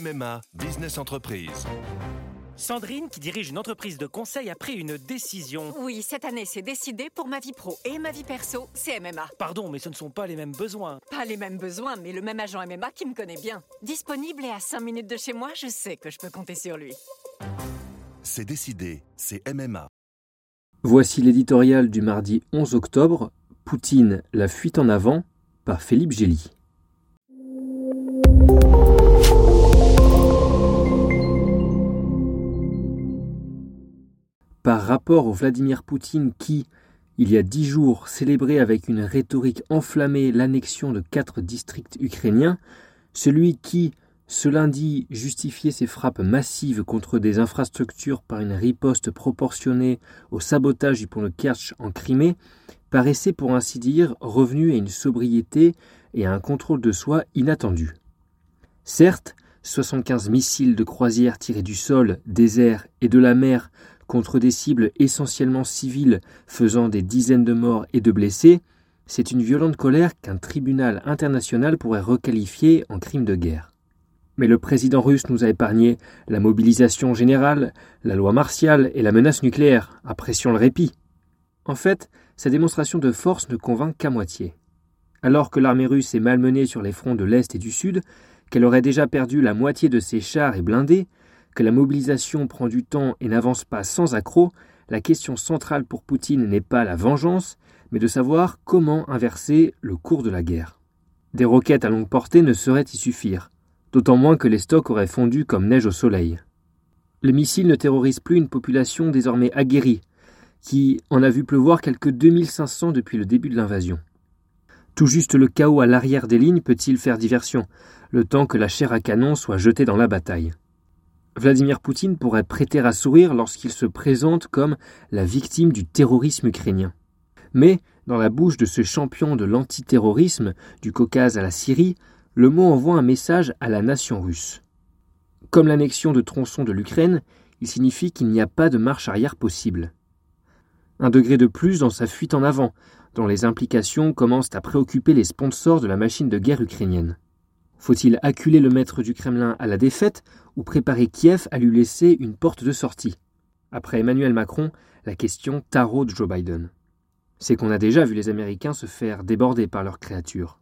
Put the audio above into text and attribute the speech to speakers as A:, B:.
A: MMA Business Entreprise.
B: Sandrine, qui dirige une entreprise de conseil, a pris une décision.
C: Oui, cette année, c'est décidé pour ma vie pro et ma vie perso, c'est MMA.
B: Pardon, mais ce ne sont pas les mêmes besoins.
C: Pas les mêmes besoins, mais le même agent MMA qui me connaît bien. Disponible et à 5 minutes de chez moi, je sais que je peux compter sur lui.
A: C'est décidé, c'est MMA.
D: Voici l'éditorial du mardi 11 octobre, Poutine, la fuite en avant, par Philippe Gély. Rapport au Vladimir Poutine qui, il y a dix jours, célébrait avec une rhétorique enflammée l'annexion de quatre districts ukrainiens, celui qui, ce lundi, justifiait ses frappes massives contre des infrastructures par une riposte proportionnée au sabotage du pont de Kerch en Crimée, paraissait pour ainsi dire revenu à une sobriété et à un contrôle de soi inattendu. Certes, 75 missiles de croisière tirés du sol, des airs et de la mer contre des cibles essentiellement civiles faisant des dizaines de morts et de blessés, c'est une violente colère qu'un tribunal international pourrait requalifier en crime de guerre. Mais le président russe nous a épargné la mobilisation générale, la loi martiale et la menace nucléaire, apprécions le répit. En fait, sa démonstration de force ne convainc qu'à moitié. Alors que l'armée russe est malmenée sur les fronts de l'Est et du Sud, qu'elle aurait déjà perdu la moitié de ses chars et blindés, la mobilisation prend du temps et n'avance pas sans accroc, la question centrale pour Poutine n'est pas la vengeance, mais de savoir comment inverser le cours de la guerre. Des roquettes à longue portée ne sauraient y suffire, d'autant moins que les stocks auraient fondu comme neige au soleil. Les missiles ne terrorisent plus une population désormais aguerrie, qui en a vu pleuvoir quelques 2500 depuis le début de l'invasion. Tout juste le chaos à l'arrière des lignes peut-il faire diversion, le temps que la chair à canon soit jetée dans la bataille. Vladimir Poutine pourrait prêter à sourire lorsqu'il se présente comme la victime du terrorisme ukrainien. Mais, dans la bouche de ce champion de l'antiterrorisme, du Caucase à la Syrie, le mot envoie un message à la nation russe. Comme l'annexion de tronçons de l'Ukraine, il signifie qu'il n'y a pas de marche arrière possible. Un degré de plus dans sa fuite en avant, dont les implications commencent à préoccuper les sponsors de la machine de guerre ukrainienne. Faut-il acculer le maître du Kremlin à la défaite ou préparer Kiev à lui laisser une porte de sortie? Après Emmanuel Macron, la question tarot de Joe Biden. C'est qu'on a déjà vu les Américains se faire déborder par leurs créatures.